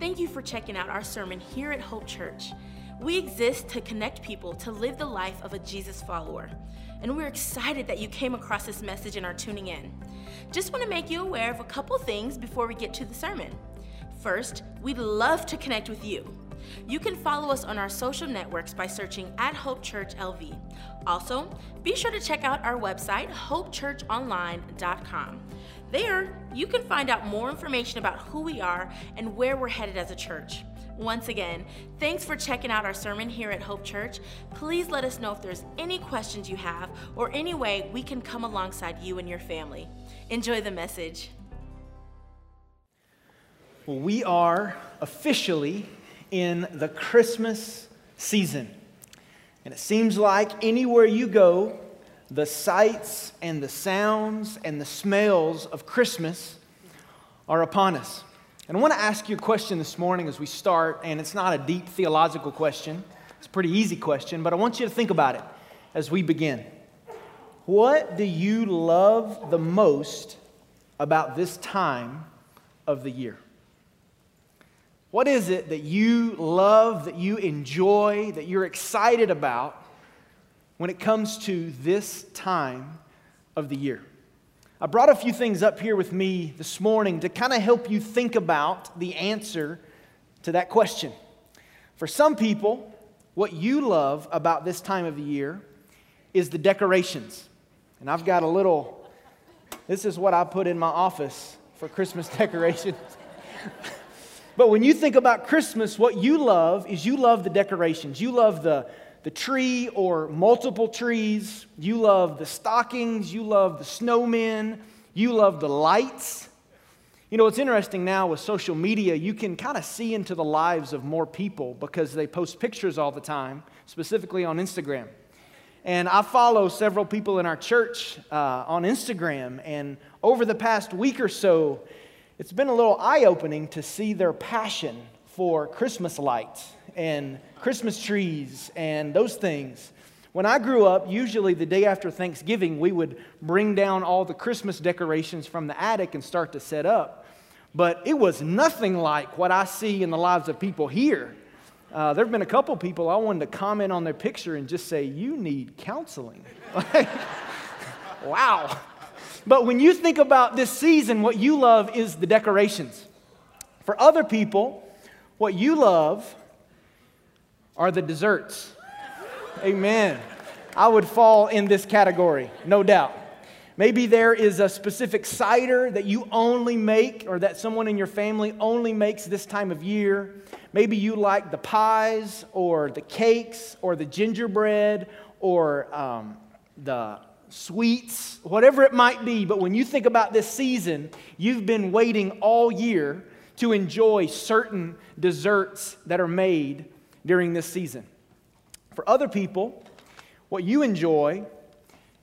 Thank you for checking out our sermon here at Hope Church. We exist to connect people to live the life of a Jesus follower. And we're excited that you came across this message and are tuning in. Just want to make you aware of a couple things before we get to the sermon. First, we'd love to connect with you. You can follow us on our social networks by searching at Hope Church LV. Also, be sure to check out our website, hopechurchonline.com. There, you can find out more information about who we are and where we're headed as a church. Once again, thanks for checking out our sermon here at Hope Church. Please let us know if there's any questions you have or any way we can come alongside you and your family. Enjoy the message. Well, we are officially in the Christmas season. And it seems like anywhere you go, the sights and the sounds and the smells of Christmas are upon us. And I want to ask you a question this morning as we start, and it's not a deep theological question, it's a pretty easy question, but I want you to think about it as we begin. What do you love the most about this time of the year? What is it that you love, that you enjoy, that you're excited about when it comes to this time of the year? I brought a few things up here with me this morning to kind of help you think about the answer to that question. For some people, what you love about this time of the year is the decorations. And I've got a little, this is what I put in my office for Christmas decorations. but when you think about Christmas, what you love is you love the decorations. You love the the tree or multiple trees. You love the stockings. You love the snowmen. You love the lights. You know, it's interesting now with social media, you can kind of see into the lives of more people because they post pictures all the time, specifically on Instagram. And I follow several people in our church uh, on Instagram, and over the past week or so, it's been a little eye opening to see their passion for Christmas lights and Christmas trees and those things. When I grew up, usually the day after Thanksgiving, we would bring down all the Christmas decorations from the attic and start to set up. But it was nothing like what I see in the lives of people here. Uh, there have been a couple people I wanted to comment on their picture and just say, You need counseling. wow. But when you think about this season, what you love is the decorations. For other people, what you love are the desserts. Amen. I would fall in this category, no doubt. Maybe there is a specific cider that you only make or that someone in your family only makes this time of year. Maybe you like the pies or the cakes or the gingerbread or um, the sweets, whatever it might be. But when you think about this season, you've been waiting all year to enjoy certain desserts that are made during this season. For other people, what you enjoy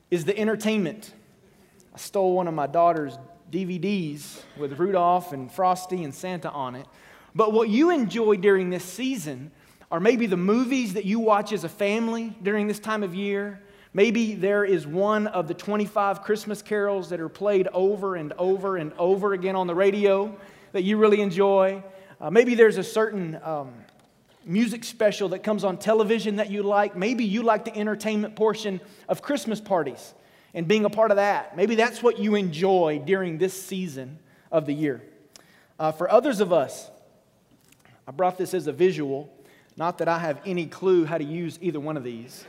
is the entertainment. I stole one of my daughter's DVDs with Rudolph and Frosty and Santa on it. But what you enjoy during this season are maybe the movies that you watch as a family during this time of year. Maybe there is one of the 25 Christmas carols that are played over and over and over again on the radio that you really enjoy. Uh, maybe there's a certain um, music special that comes on television that you like. Maybe you like the entertainment portion of Christmas parties and being a part of that. Maybe that's what you enjoy during this season of the year. Uh, for others of us, I brought this as a visual, not that I have any clue how to use either one of these.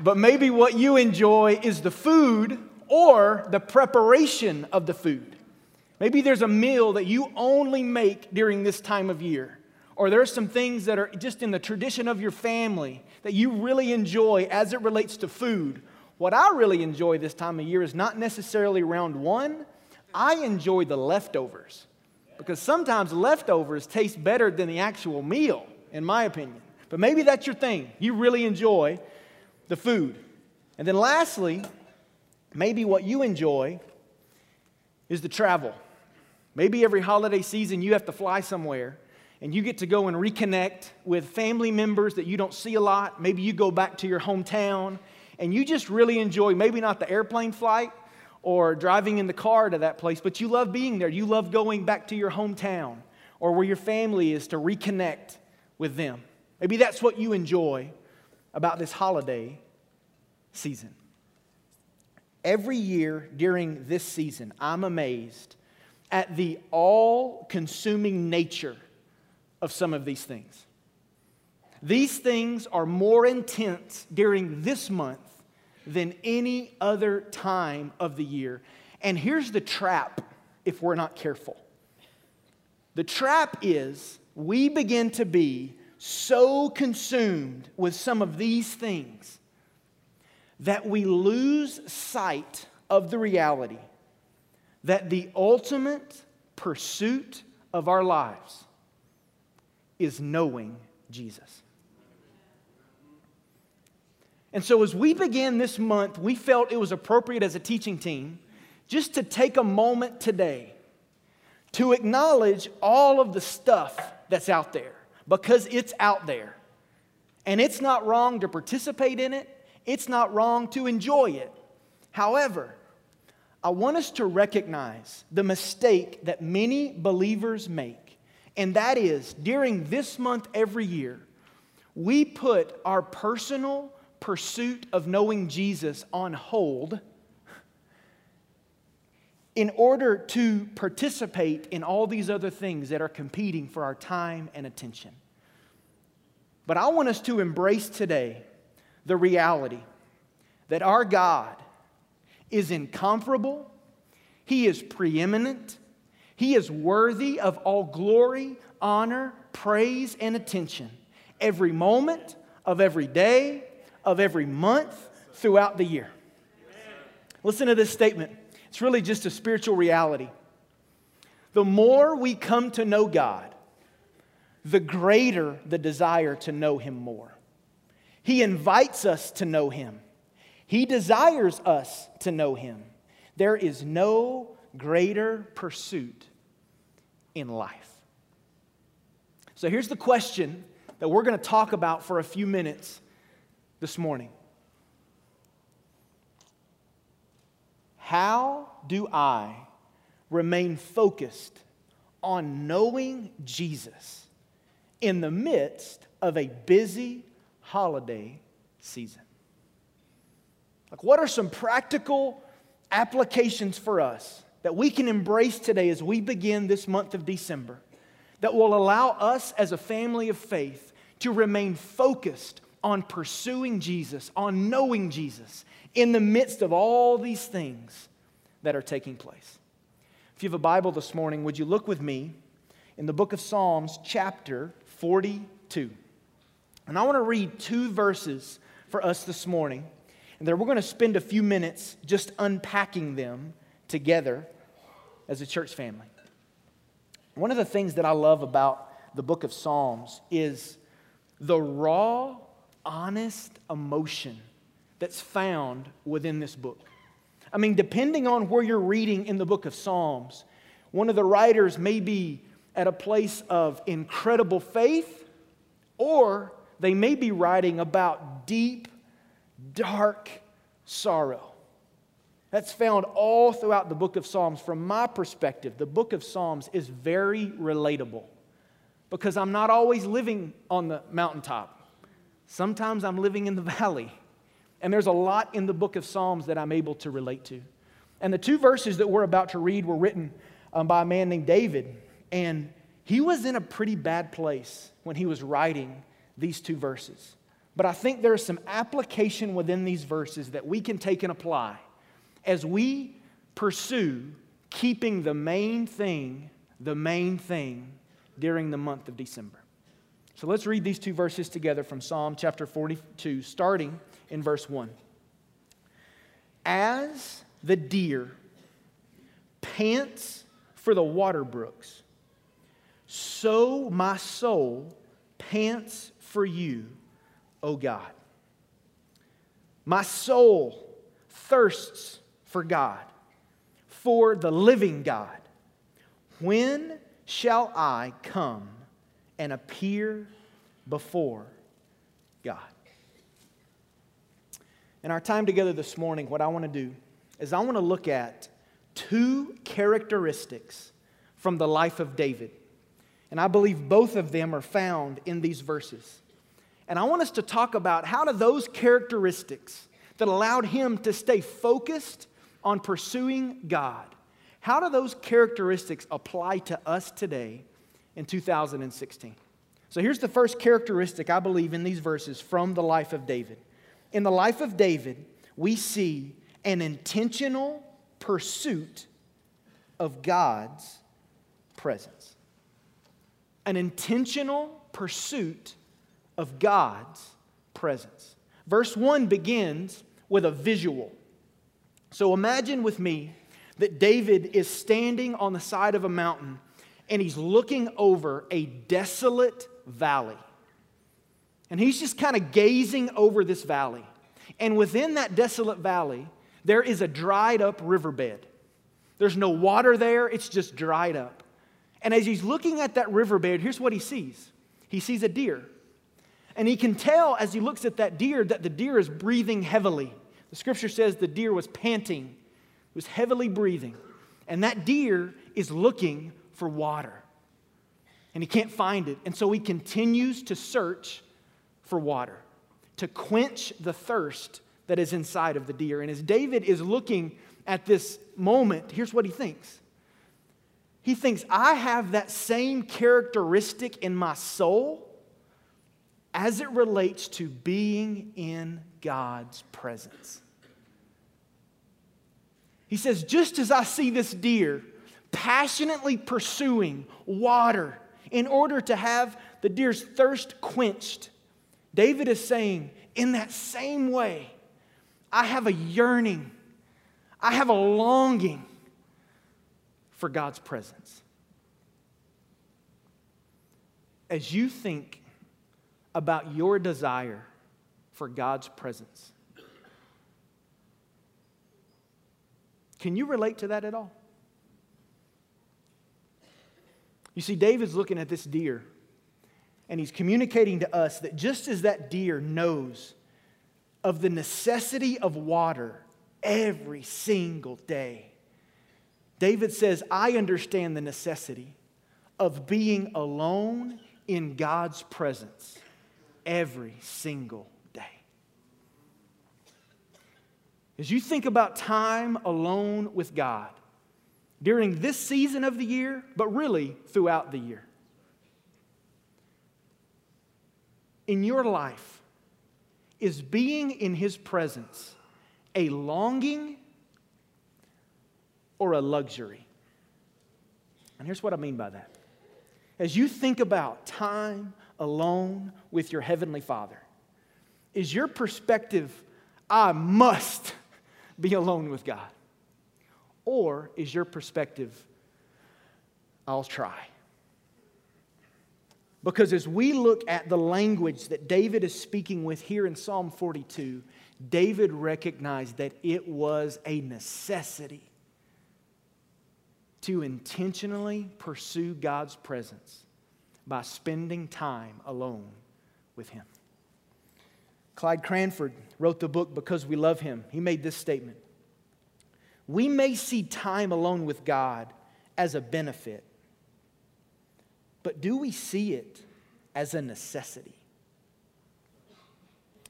But maybe what you enjoy is the food or the preparation of the food. Maybe there's a meal that you only make during this time of year or there are some things that are just in the tradition of your family that you really enjoy as it relates to food. What I really enjoy this time of year is not necessarily round one, I enjoy the leftovers. Because sometimes leftovers taste better than the actual meal, in my opinion. But maybe that's your thing. You really enjoy the food. And then lastly, maybe what you enjoy is the travel. Maybe every holiday season you have to fly somewhere and you get to go and reconnect with family members that you don't see a lot. Maybe you go back to your hometown and you just really enjoy maybe not the airplane flight or driving in the car to that place, but you love being there. You love going back to your hometown or where your family is to reconnect with them. Maybe that's what you enjoy about this holiday season. Every year during this season, I'm amazed at the all consuming nature of some of these things. These things are more intense during this month than any other time of the year. And here's the trap if we're not careful the trap is we begin to be so consumed with some of these things that we lose sight of the reality that the ultimate pursuit of our lives is knowing Jesus. And so, as we began this month, we felt it was appropriate as a teaching team just to take a moment today to acknowledge all of the stuff that's out there because it's out there. And it's not wrong to participate in it, it's not wrong to enjoy it. However, I want us to recognize the mistake that many believers make, and that is during this month every year, we put our personal pursuit of knowing Jesus on hold in order to participate in all these other things that are competing for our time and attention. But I want us to embrace today the reality that our God is incomparable, He is preeminent, He is worthy of all glory, honor, praise, and attention every moment of every day, of every month throughout the year. Listen to this statement. It's really just a spiritual reality. The more we come to know God, the greater the desire to know Him more. He invites us to know Him, He desires us to know Him. There is no greater pursuit in life. So here's the question that we're going to talk about for a few minutes this morning. How do I remain focused on knowing Jesus in the midst of a busy holiday season? Like, what are some practical applications for us that we can embrace today as we begin this month of December that will allow us as a family of faith to remain focused on pursuing Jesus, on knowing Jesus, in the midst of all these things that are taking place. If you have a Bible this morning, would you look with me in the book of Psalms, chapter 42? And I want to read two verses for us this morning. And then we're going to spend a few minutes just unpacking them together as a church family. One of the things that I love about the book of Psalms is the raw, honest emotion that's found within this book. I mean, depending on where you're reading in the book of Psalms, one of the writers may be at a place of incredible faith, or they may be writing about deep, dark sorrow. That's found all throughout the book of Psalms. From my perspective, the book of Psalms is very relatable because I'm not always living on the mountaintop. Sometimes I'm living in the valley. And there's a lot in the book of Psalms that I'm able to relate to. And the two verses that we're about to read were written um, by a man named David. And he was in a pretty bad place when he was writing these two verses. But I think there's some application within these verses that we can take and apply as we pursue keeping the main thing the main thing during the month of December. So let's read these two verses together from Psalm chapter 42, starting in verse 1. As the deer pants for the water brooks, so my soul pants for you, O God. My soul thirsts for God, for the living God. When shall I come and appear before God? In our time together this morning, what I want to do is I want to look at two characteristics from the life of David. And I believe both of them are found in these verses. And I want us to talk about how do those characteristics that allowed him to stay focused on pursuing God, how do those characteristics apply to us today in 2016? So here's the first characteristic I believe in these verses from the life of David. In the life of David, we see an intentional pursuit of God's presence. An intentional pursuit of God's presence. Verse 1 begins with a visual. So imagine with me that David is standing on the side of a mountain and he's looking over a desolate valley. And he's just kind of gazing over this valley. And within that desolate valley, there is a dried up riverbed. There's no water there, it's just dried up. And as he's looking at that riverbed, here's what he sees he sees a deer. And he can tell as he looks at that deer that the deer is breathing heavily. The scripture says the deer was panting, was heavily breathing. And that deer is looking for water. And he can't find it. And so he continues to search for water to quench the thirst that is inside of the deer. And as David is looking at this moment, here's what he thinks. He thinks, I have that same characteristic in my soul as it relates to being in God's presence. He says, just as I see this deer passionately pursuing water in order to have the deer's thirst quenched, David is saying, in that same way, I have a yearning, I have a longing for God's presence. As you think about your desire for God's presence, can you relate to that at all? You see, David's looking at this deer and he's communicating to us that just as that deer knows of the necessity of water every single day, David says, I understand the necessity of being alone in God's presence every single day. As you think about time alone with God during this season of the year, but really throughout the year, in your life is being in His presence a longing or a luxury? And here's what I mean by that. As you think about time alone with your Heavenly Father, is your perspective, I must be alone with God? Or is your perspective, I'll try? Because as we look at the language that David is speaking with here in Psalm 42, David recognized that it was a necessity to intentionally pursue God's presence by spending time alone with Him. Clyde Cranford wrote the book Because We Love Him. He made this statement We may see time alone with God as a benefit but do we see it as a necessity?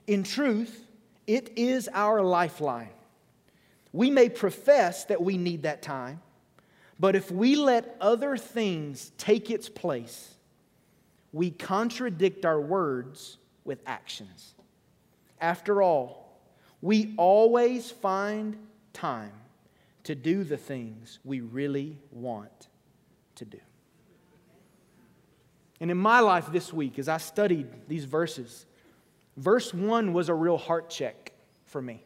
In truth, it is our lifeline. We may profess that we need that time, but if we let other things take its place, we contradict our words with actions. After all, we always find time to do the things we really want to do. And in my life this week, as I studied these verses, verse 1 was a real heart check for me.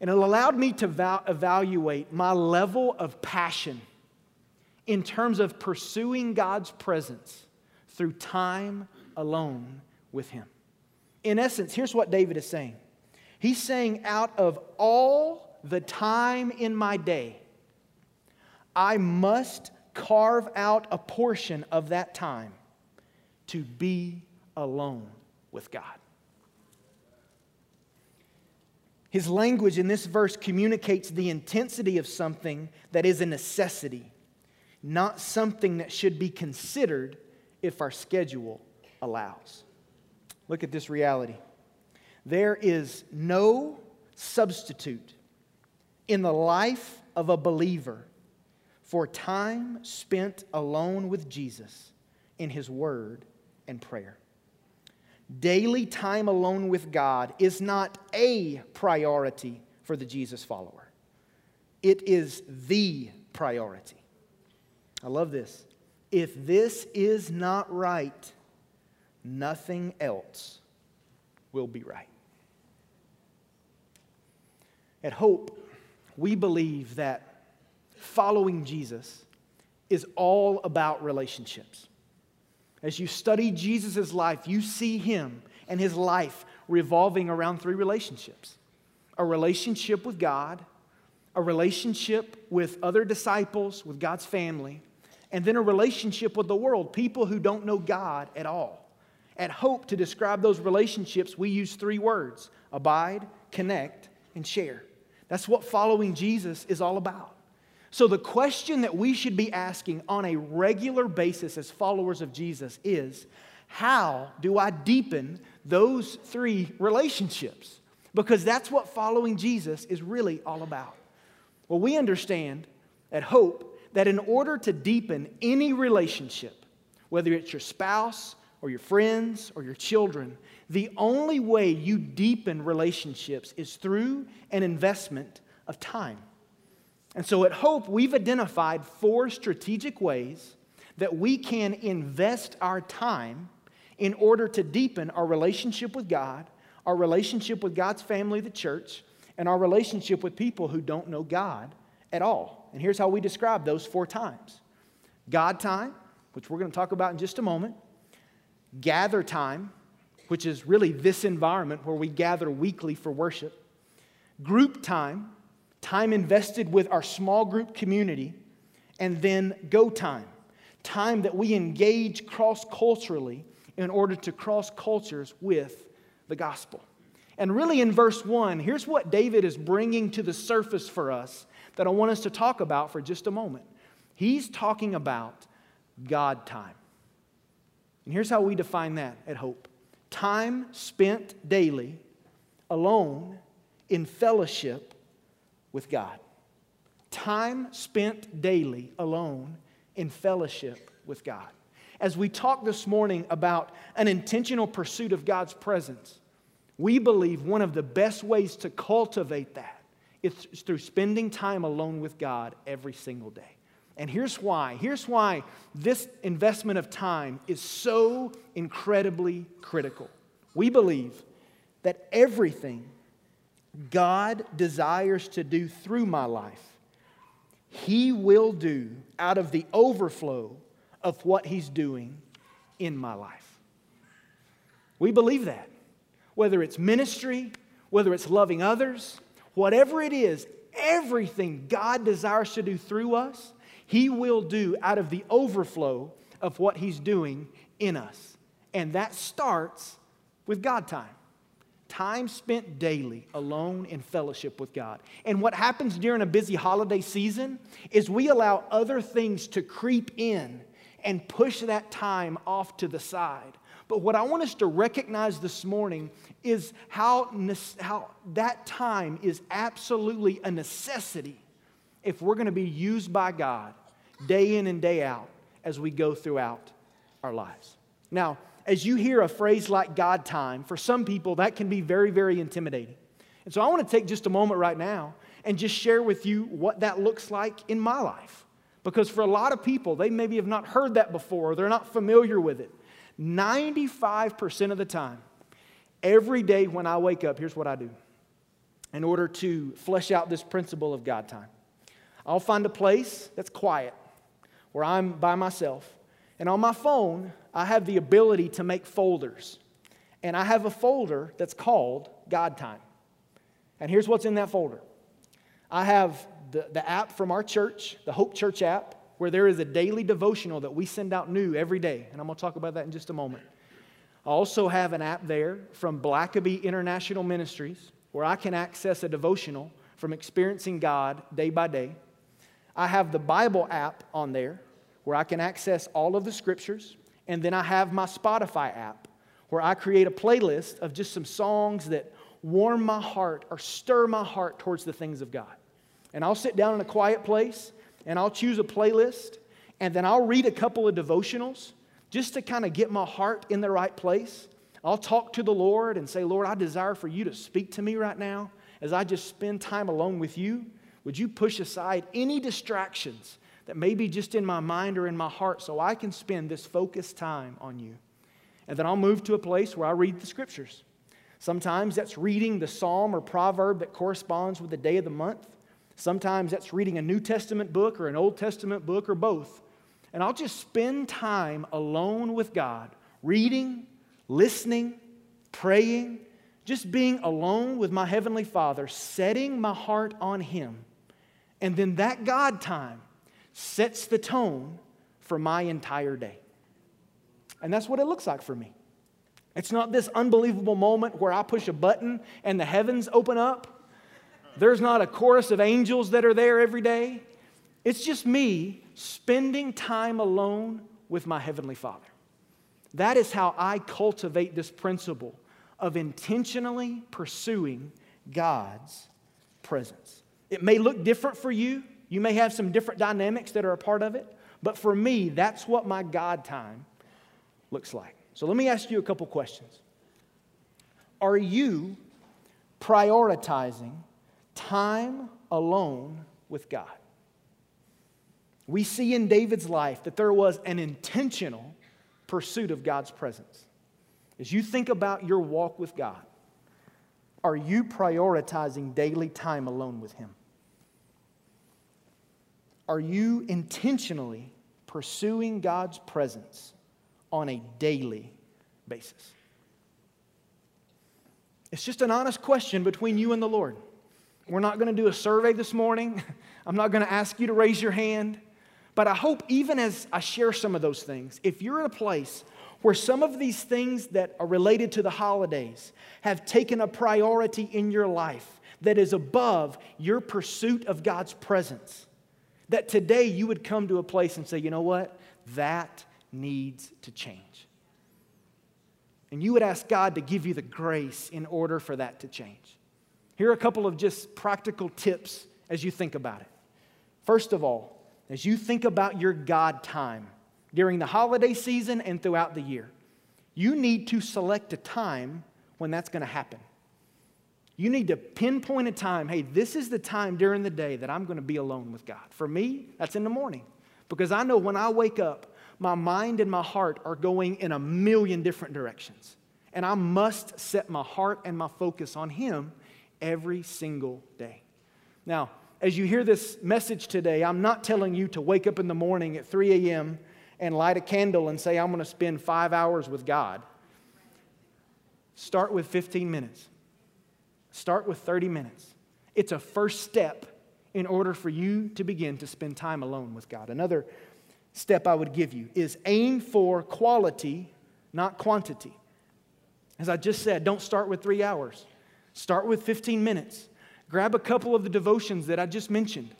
And it allowed me to val- evaluate my level of passion in terms of pursuing God's presence through time alone with Him. In essence, here's what David is saying He's saying, out of all the time in my day, I must carve out a portion of that time to be alone with God. His language in this verse communicates the intensity of something that is a necessity. not something that should be considered if our schedule allows. Look at this reality. There is no substitute in the life of a believer for time spent alone with Jesus in His Word and prayer. Daily time alone with God is not a priority for the Jesus follower, it is the priority. I love this. If this is not right, nothing else will be right. At Hope, we believe that following Jesus is all about relationships. As you study Jesus' life, you see him and his life revolving around three relationships a relationship with God, a relationship with other disciples, with God's family, and then a relationship with the world, people who don't know God at all. At Hope, to describe those relationships, we use three words abide, connect, and share. That's what following Jesus is all about. So, the question that we should be asking on a regular basis as followers of Jesus is how do I deepen those three relationships? Because that's what following Jesus is really all about. Well, we understand at Hope that in order to deepen any relationship, whether it's your spouse or your friends or your children, the only way you deepen relationships is through an investment of time. And so at Hope, we've identified four strategic ways that we can invest our time in order to deepen our relationship with God, our relationship with God's family, the church, and our relationship with people who don't know God at all. And here's how we describe those four times God time, which we're going to talk about in just a moment, gather time, which is really this environment where we gather weekly for worship, group time, time invested with our small group community, and then go time, time that we engage cross culturally in order to cross cultures with the gospel. And really, in verse 1, here's what David is bringing to the surface for us that I want us to talk about for just a moment. He's talking about God time. And here's how we define that at Hope time spent daily alone in fellowship with God. Time spent daily alone in fellowship with God. As we talk this morning about an intentional pursuit of God's presence, we believe one of the best ways to cultivate that is through spending time alone with God every single day. And here's why. Here's why this investment of time is so incredibly critical. We believe that everything God desires to do through my life, He will do out of the overflow of what He's doing in my life. We believe that. Whether it's ministry, whether it's loving others, whatever it is, everything God desires to do through us, he will do out of the overflow of what He's doing in us. And that starts with God time. Time spent daily alone in fellowship with God. And what happens during a busy holiday season is we allow other things to creep in and push that time off to the side. But what I want us to recognize this morning is how, how that time is absolutely a necessity if we're going to be used by God day in and day out as we go throughout our lives. Now, as you hear a phrase like God time, for some people that can be very, very intimidating. And so I want to take just a moment right now and just share with you what that looks like in my life. Because for a lot of people, they maybe have not heard that before, they're not familiar with it. 95% of the time, every day when I wake up, here's what I do in order to flesh out this principle of God time. I'll find a place that's quiet where I'm by myself. And on my phone, I have the ability to make folders. And I have a folder that's called God Time. And here's what's in that folder I have the, the app from our church, the Hope Church app, where there is a daily devotional that we send out new every day. And I'm going to talk about that in just a moment. I also have an app there from Blackaby International Ministries where I can access a devotional from experiencing God day by day. I have the Bible app on there where I can access all of the scriptures. And then I have my Spotify app where I create a playlist of just some songs that warm my heart or stir my heart towards the things of God. And I'll sit down in a quiet place and I'll choose a playlist and then I'll read a couple of devotionals just to kind of get my heart in the right place. I'll talk to the Lord and say, Lord, I desire for you to speak to me right now as I just spend time alone with you. Would you push aside any distractions that may be just in my mind or in my heart so I can spend this focused time on you? And then I'll move to a place where I read the scriptures. Sometimes that's reading the psalm or proverb that corresponds with the day of the month. Sometimes that's reading a New Testament book or an Old Testament book or both. And I'll just spend time alone with God, reading, listening, praying, just being alone with my Heavenly Father, setting my heart on Him. And then that God time sets the tone for my entire day. And that's what it looks like for me. It's not this unbelievable moment where I push a button and the heavens open up. There's not a chorus of angels that are there every day. It's just me spending time alone with my Heavenly Father. That is how I cultivate this principle of intentionally pursuing God's presence. It may look different for you. You may have some different dynamics that are a part of it. But for me, that's what my God time looks like. So let me ask you a couple questions. Are you prioritizing time alone with God? We see in David's life that there was an intentional pursuit of God's presence. As you think about your walk with God, are you prioritizing daily time alone with Him? Are you intentionally pursuing God's presence on a daily basis? It's just an honest question between you and the Lord. We're not going to do a survey this morning. I'm not going to ask you to raise your hand. But I hope, even as I share some of those things, if you're in a place where some of these things that are related to the holidays have taken a priority in your life that is above your pursuit of God's presence, that today you would come to a place and say, you know what? That needs to change. And you would ask God to give you the grace in order for that to change. Here are a couple of just practical tips as you think about it. First of all, as you think about your God time during the holiday season and throughout the year, you need to select a time when that's going to happen. You need to pinpoint a time. Hey, this is the time during the day that I'm going to be alone with God. For me, that's in the morning because I know when I wake up, my mind and my heart are going in a million different directions. And I must set my heart and my focus on Him every single day. Now, as you hear this message today, I'm not telling you to wake up in the morning at 3 a.m. and light a candle and say, I'm going to spend five hours with God. Start with 15 minutes, start with 30 minutes. It's a first step in order for you to begin to spend time alone with God. Another step I would give you is aim for quality, not quantity. As I just said, don't start with three hours, start with 15 minutes. Grab a couple of the devotions that I just mentioned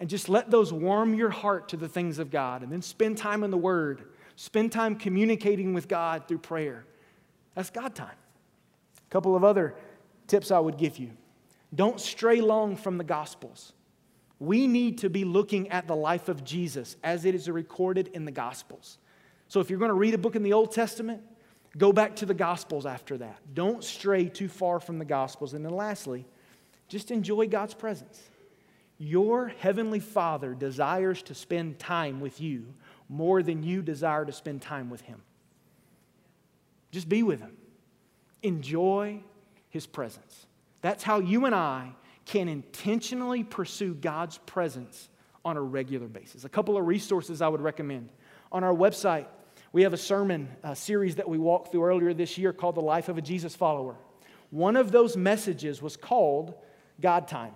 and just let those warm your heart to the things of God. And then spend time in the Word, spend time communicating with God through prayer. That's God time. A couple of other tips I would give you don't stray long from the Gospels. We need to be looking at the life of Jesus as it is recorded in the Gospels. So if you're going to read a book in the Old Testament, go back to the Gospels after that. Don't stray too far from the Gospels. And then lastly, just enjoy God's presence. Your heavenly Father desires to spend time with you more than you desire to spend time with Him. Just be with Him. Enjoy His presence. That's how you and I can intentionally pursue God's presence on a regular basis. A couple of resources I would recommend. On our website, we have a sermon a series that we walked through earlier this year called The Life of a Jesus Follower. One of those messages was called God time.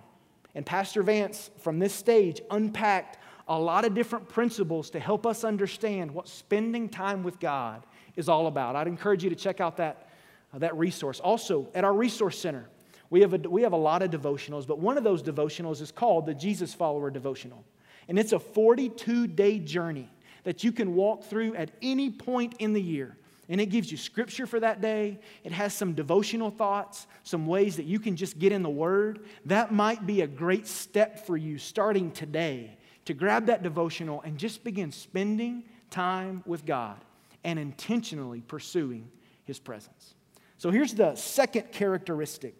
And Pastor Vance, from this stage, unpacked a lot of different principles to help us understand what spending time with God is all about. I'd encourage you to check out that, uh, that resource. Also, at our resource center, we have, a, we have a lot of devotionals, but one of those devotionals is called the Jesus Follower Devotional. And it's a 42 day journey that you can walk through at any point in the year. And it gives you scripture for that day. It has some devotional thoughts, some ways that you can just get in the Word. That might be a great step for you starting today to grab that devotional and just begin spending time with God and intentionally pursuing His presence. So here's the second characteristic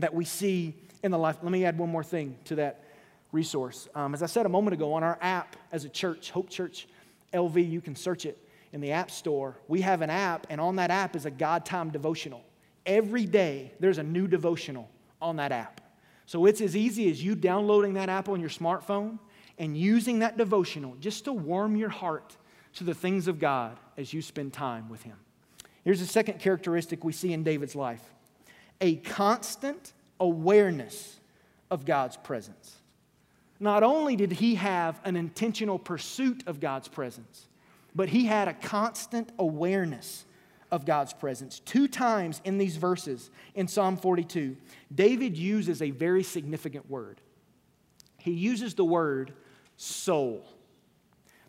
that we see in the life. Let me add one more thing to that resource. Um, as I said a moment ago, on our app as a church, Hope Church LV, you can search it in the App Store. We have an app, and on that app is a God time devotional. Every day, there's a new devotional on that app. So it's as easy as you downloading that app on your smartphone and using that devotional just to warm your heart to the things of God as you spend time with Him. Here's the second characteristic we see in David's life a constant awareness of God's presence. Not only did he have an intentional pursuit of God's presence, but he had a constant awareness of God's presence. Two times in these verses in Psalm 42, David uses a very significant word. He uses the word soul.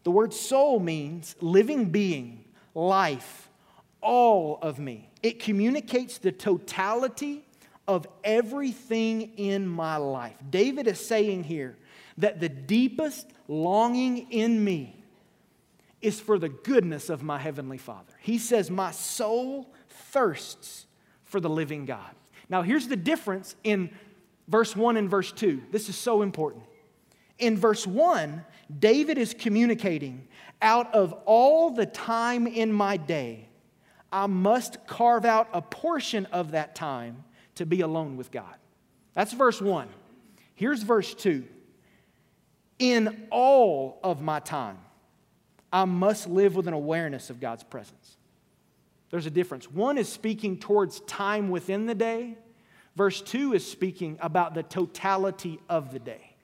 The word soul means living being, life, all of me. It communicates the totality of everything in my life. David is saying here that the deepest longing in me is for the goodness of my heavenly Father. He says, My soul thirsts for the living God. Now, here's the difference in verse 1 and verse 2. This is so important. In verse 1, David is communicating out of all the time in my day, I must carve out a portion of that time to be alone with God. That's verse 1. Here's verse 2. In all of my time, I must live with an awareness of God's presence. There's a difference. One is speaking towards time within the day, verse 2 is speaking about the totality of the day.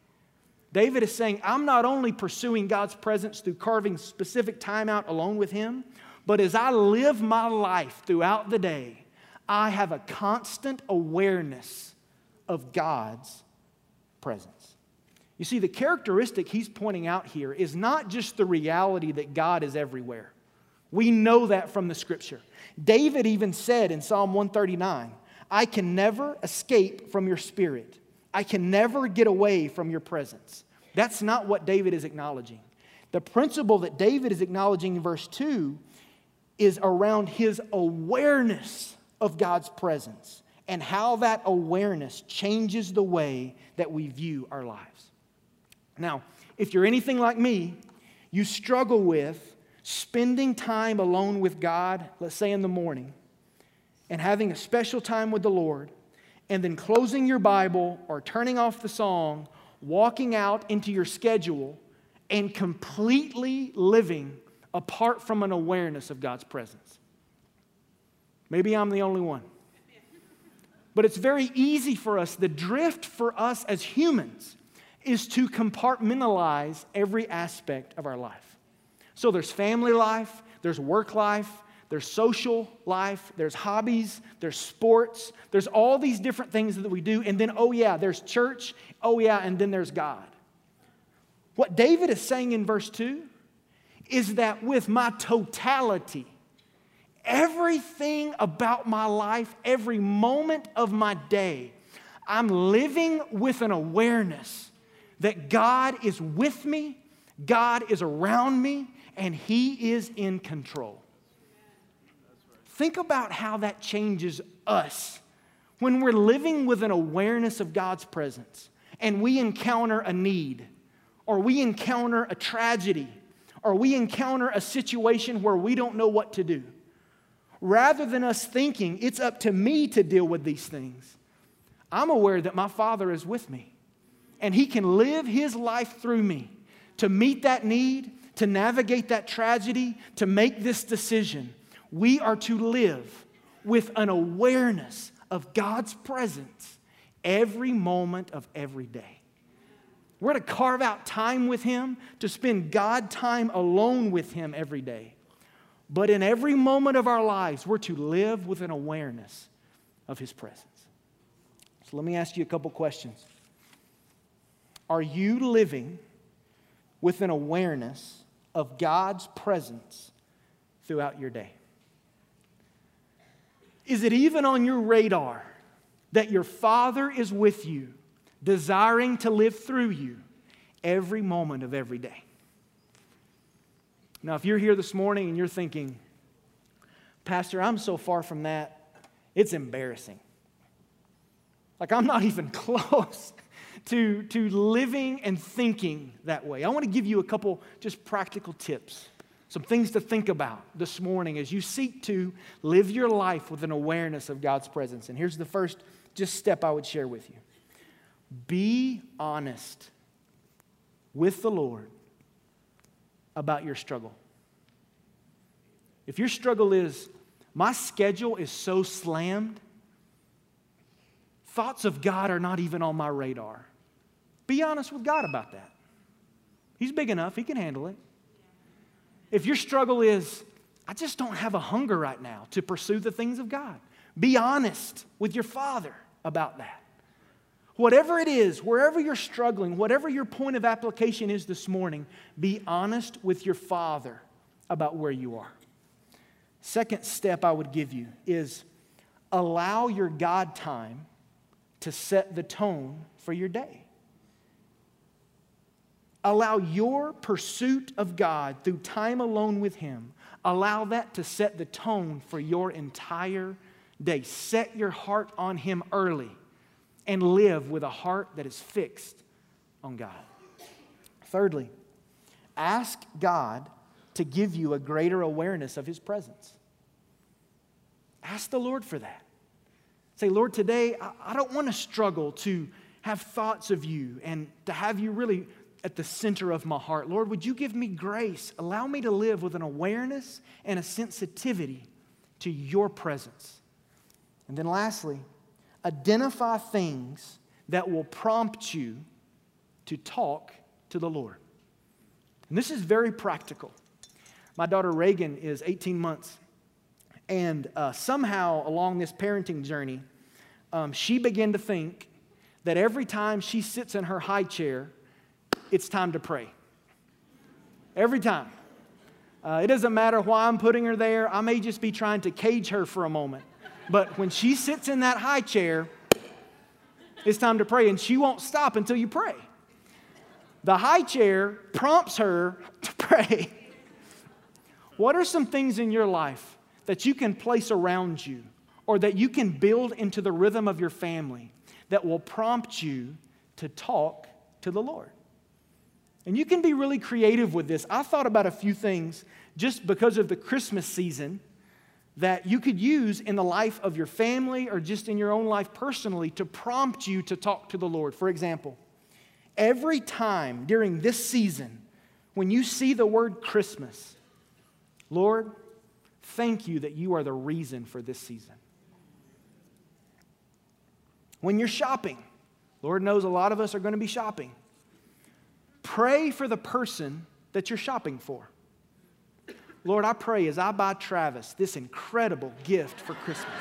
David is saying, I'm not only pursuing God's presence through carving specific time out alone with Him, but as I live my life throughout the day, I have a constant awareness of God's presence. You see, the characteristic he's pointing out here is not just the reality that God is everywhere. We know that from the scripture. David even said in Psalm 139, I can never escape from your spirit. I can never get away from your presence. That's not what David is acknowledging. The principle that David is acknowledging in verse 2 is around his awareness of God's presence and how that awareness changes the way that we view our lives. Now, if you're anything like me, you struggle with spending time alone with God, let's say in the morning, and having a special time with the Lord, and then closing your Bible or turning off the song, walking out into your schedule, and completely living apart from an awareness of God's presence. Maybe I'm the only one. But it's very easy for us, the drift for us as humans is to compartmentalize every aspect of our life. So there's family life, there's work life, there's social life, there's hobbies, there's sports, there's all these different things that we do. And then, oh yeah, there's church, oh yeah, and then there's God. What David is saying in verse 2 is that with my totality, everything about my life, every moment of my day, I'm living with an awareness that God is with me, God is around me, and He is in control. Think about how that changes us when we're living with an awareness of God's presence and we encounter a need, or we encounter a tragedy, or we encounter a situation where we don't know what to do. Rather than us thinking it's up to me to deal with these things, I'm aware that my Father is with me and He can live His life through me to meet that need, to navigate that tragedy, to make this decision. We are to live with an awareness of God's presence every moment of every day. We're to carve out time with Him, to spend God time alone with Him every day. But in every moment of our lives, we're to live with an awareness of His presence. So let me ask you a couple questions. Are you living with an awareness of God's presence throughout your day? Is it even on your radar that your Father is with you, desiring to live through you every moment of every day? Now, if you're here this morning and you're thinking, Pastor, I'm so far from that, it's embarrassing. Like, I'm not even close to, to living and thinking that way. I want to give you a couple just practical tips, some things to think about this morning as you seek to live your life with an awareness of God's presence. And here's the first just step I would share with you be honest with the Lord about your struggle. If your struggle is, my schedule is so slammed, thoughts of God are not even on my radar. Be honest with God about that. He's big enough, He can handle it. If your struggle is, I just don't have a hunger right now to pursue the things of God, be honest with your Father about that. Whatever it is, wherever you're struggling, whatever your point of application is this morning, be honest with your Father about where you are. Second step I would give you is allow your God time to set the tone for your day. Allow your pursuit of God through time alone with Him, allow that to set the tone for your entire day. Set your heart on Him early and live with a heart that is fixed on God. Thirdly, ask God to give you a greater awareness of His presence. Ask the Lord for that. Say, Lord, today I don't want to struggle to have thoughts of you and to have you really at the center of my heart. Lord, would you give me grace? Allow me to live with an awareness and a sensitivity to your presence. And then lastly, identify things that will prompt you to talk to the Lord. And this is very practical. My daughter Reagan is 18 months, and uh, somehow along this parenting journey, um, she began to think that every time she sits in her high chair, it's time to pray. Every time. Uh, it doesn't matter why I'm putting her there. I may just be trying to cage her for a moment. But when she sits in that high chair, it's time to pray, and she won't stop until you pray. The high chair prompts her to pray. What are some things in your life that you can place around you or that you can build into the rhythm of your family that will prompt you to talk to the Lord? And you can be really creative with this. I thought about a few things just because of the Christmas season that you could use in the life of your family or just in your own life personally to prompt you to talk to the Lord. For example, every time during this season when you see the word Christmas, Lord, thank you that you are the reason for this season. When you're shopping, Lord knows a lot of us are going to be shopping. Pray for the person that you're shopping for. Lord, I pray as I buy Travis this incredible gift for Christmas.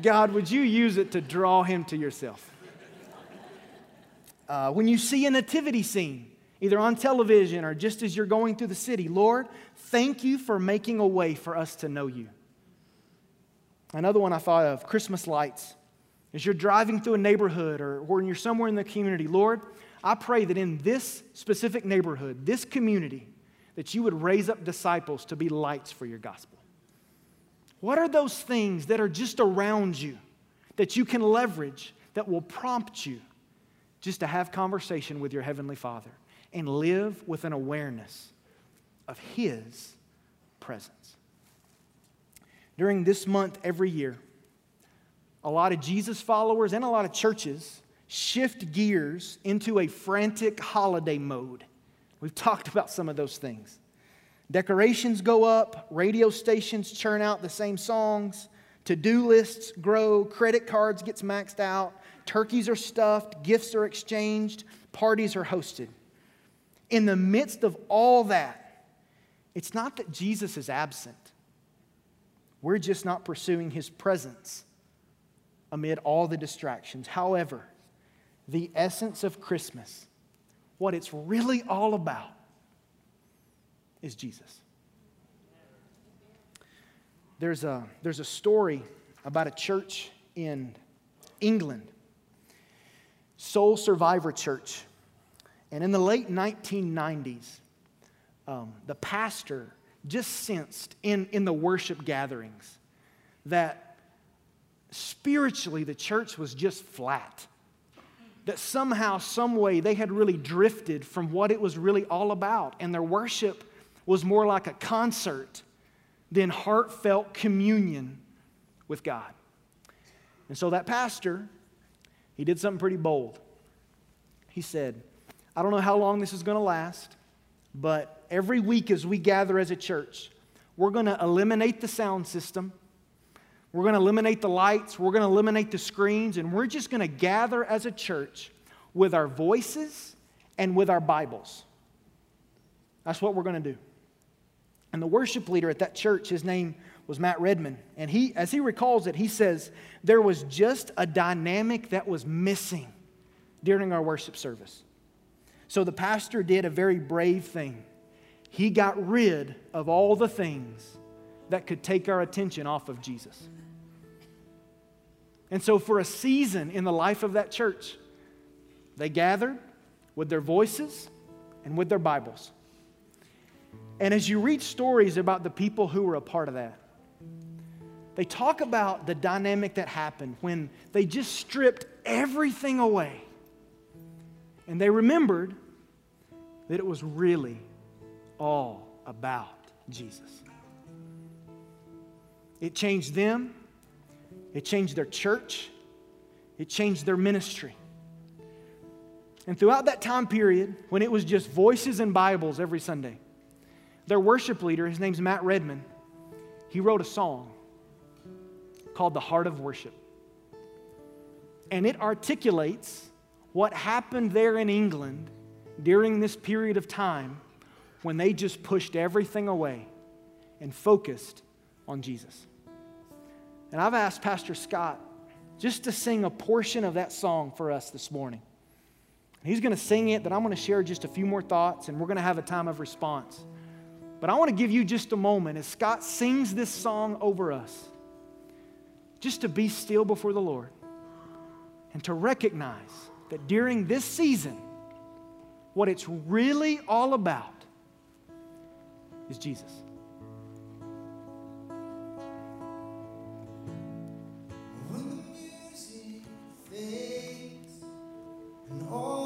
God, would you use it to draw him to yourself? Uh, when you see a nativity scene, either on television or just as you're going through the city, Lord, thank you for making a way for us to know you. Another one I thought of Christmas lights. As you're driving through a neighborhood or when you're somewhere in the community, Lord, I pray that in this specific neighborhood, this community, that you would raise up disciples to be lights for your gospel. What are those things that are just around you that you can leverage that will prompt you just to have conversation with your heavenly Father and live with an awareness of his presence? During this month every year, a lot of Jesus followers and a lot of churches shift gears into a frantic holiday mode. We've talked about some of those things. Decorations go up, radio stations churn out the same songs, to-do lists grow, credit cards gets maxed out, turkeys are stuffed, gifts are exchanged, parties are hosted. In the midst of all that, it's not that Jesus is absent. We're just not pursuing his presence amid all the distractions. However, the essence of Christmas what it's really all about is Jesus. There's a, there's a story about a church in England, Soul Survivor Church. And in the late 1990s, um, the pastor just sensed in, in the worship gatherings that spiritually the church was just flat. That somehow, some way, they had really drifted from what it was really all about. And their worship was more like a concert than heartfelt communion with God. And so that pastor, he did something pretty bold. He said, I don't know how long this is going to last, but every week as we gather as a church, we're going to eliminate the sound system. We're going to eliminate the lights. We're going to eliminate the screens. And we're just going to gather as a church with our voices and with our Bibles. That's what we're going to do. And the worship leader at that church, his name was Matt Redman. And he, as he recalls it, he says, there was just a dynamic that was missing during our worship service. So the pastor did a very brave thing. He got rid of all the things that could take our attention off of Jesus. And so, for a season in the life of that church, they gathered with their voices and with their Bibles. And as you read stories about the people who were a part of that, they talk about the dynamic that happened when they just stripped everything away. And they remembered that it was really all about Jesus. It changed them, it changed their church, it changed their ministry. And throughout that time period, when it was just voices and Bibles every Sunday, their worship leader, his name's Matt Redman, he wrote a song called The Heart of Worship. And it articulates what happened there in England during this period of time when they just pushed everything away and focused on Jesus. And I've asked Pastor Scott just to sing a portion of that song for us this morning. He's going to sing it, but I'm going to share just a few more thoughts and we're going to have a time of response. But I want to give you just a moment as Scott sings this song over us, just to be still before the Lord and to recognize that during this season, what it's really all about is Jesus. For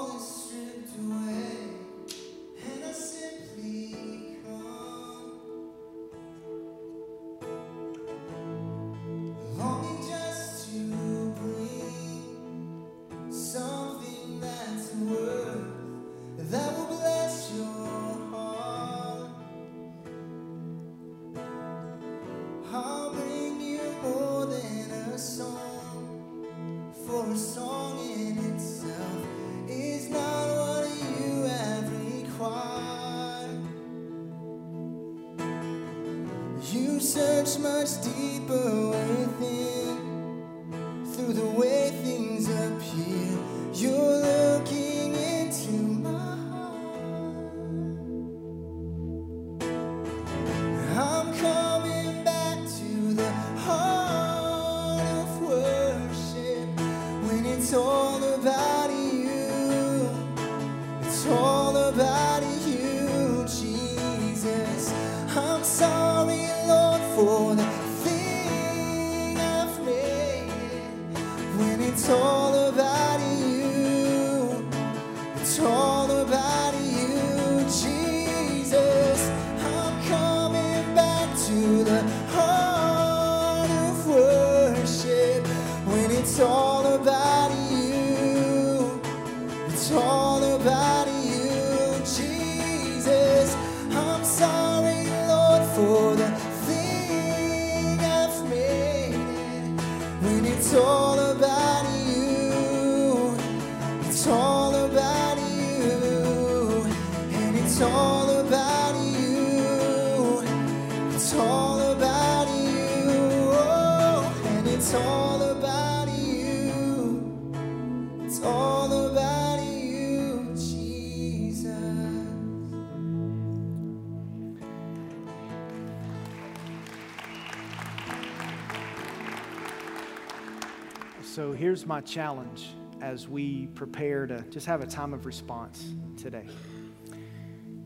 here's my challenge as we prepare to just have a time of response today.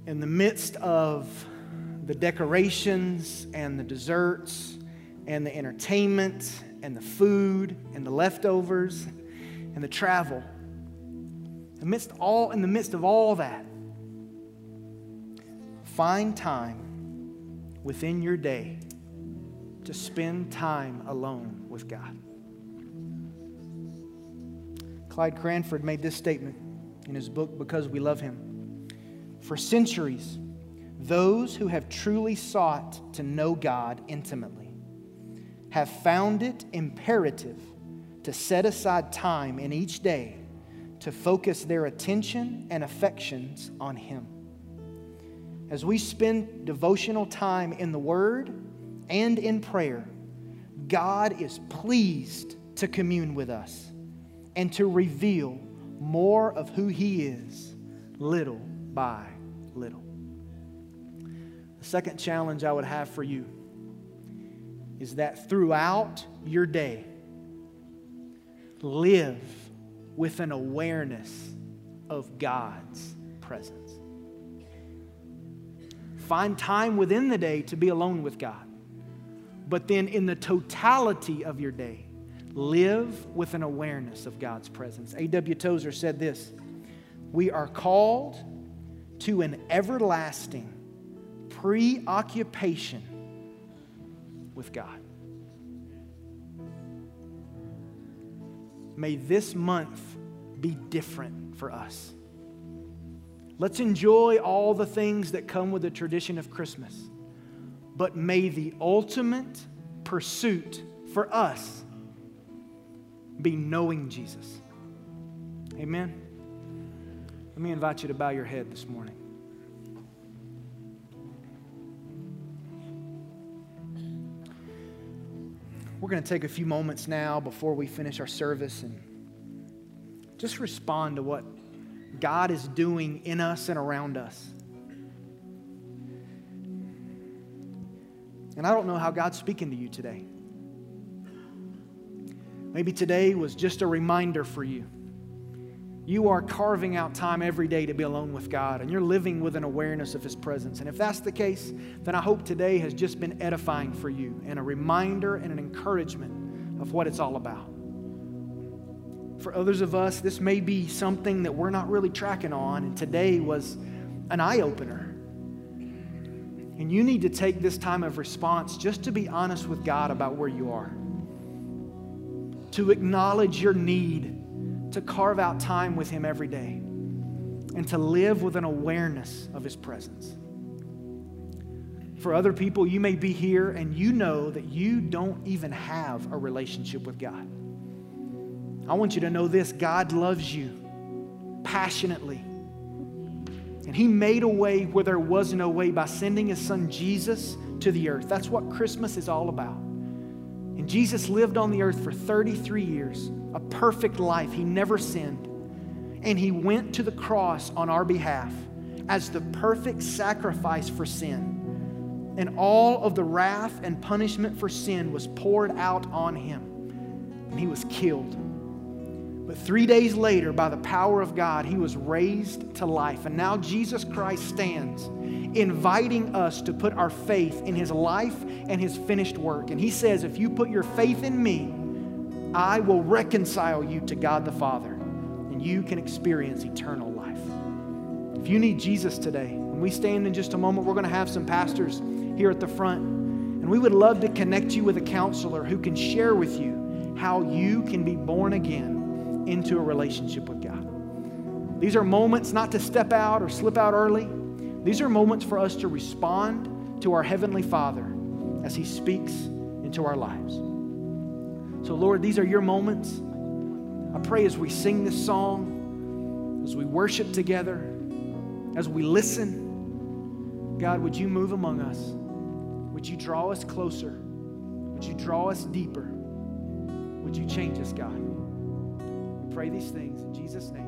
In the midst of the decorations and the desserts and the entertainment and the food and the leftovers and the travel, amidst all in the midst of all that, find time within your day to spend time alone with God. Clyde Cranford made this statement in his book, Because We Love Him. For centuries, those who have truly sought to know God intimately have found it imperative to set aside time in each day to focus their attention and affections on Him. As we spend devotional time in the Word and in prayer, God is pleased to commune with us and to reveal more of who He is little by little. The second challenge I would have for you is that throughout your day, live with an awareness of God's presence. Find time within the day to be alone with God. But then, in the totality of your day, live with an awareness of God's presence. A.W. Tozer said this We are called to an everlasting preoccupation with God. May this month be different for us. Let's enjoy all the things that come with the tradition of Christmas. But may the ultimate pursuit for us be knowing Jesus. Amen. Let me invite you to bow your head this morning. We're going to take a few moments now before we finish our service and just respond to what God is doing in us and around us. And I don't know how God's speaking to you today. Maybe today was just a reminder for you. You are carving out time every day to be alone with God, and you're living with an awareness of His presence. And if that's the case, then I hope today has just been edifying for you and a reminder and an encouragement of what it's all about. For others of us, this may be something that we're not really tracking on, and today was an eye opener. And you need to take this time of response just to be honest with God about where you are, to acknowledge your need to carve out time with Him every day, and to live with an awareness of His presence. For other people, you may be here and you know that you don't even have a relationship with God. I want you to know this God loves you passionately. And He made a way where there was no way by sending His Son Jesus to the earth. That's what Christmas is all about. And Jesus lived on the earth for 33 years, a perfect life. He never sinned. And He went to the cross on our behalf as the perfect sacrifice for sin. And all of the wrath and punishment for sin was poured out on Him. And He was killed. But three days later, by the power of God, he was raised to life. And now Jesus Christ stands, inviting us to put our faith in his life and his finished work. And he says, If you put your faith in me, I will reconcile you to God the Father, and you can experience eternal life. If you need Jesus today, when we stand in just a moment, we're going to have some pastors here at the front. And we would love to connect you with a counselor who can share with you how you can be born again into a relationship with God. These are moments not to step out or slip out early. These are moments for us to respond to our Heavenly Father as He speaks into our lives. So, Lord, these are your moments. I pray as we sing this song, as we worship together, as we listen, God, would you move among us? Would you draw us closer? Would you draw us deeper? Would you change us, God? Pray these things in Jesus' name.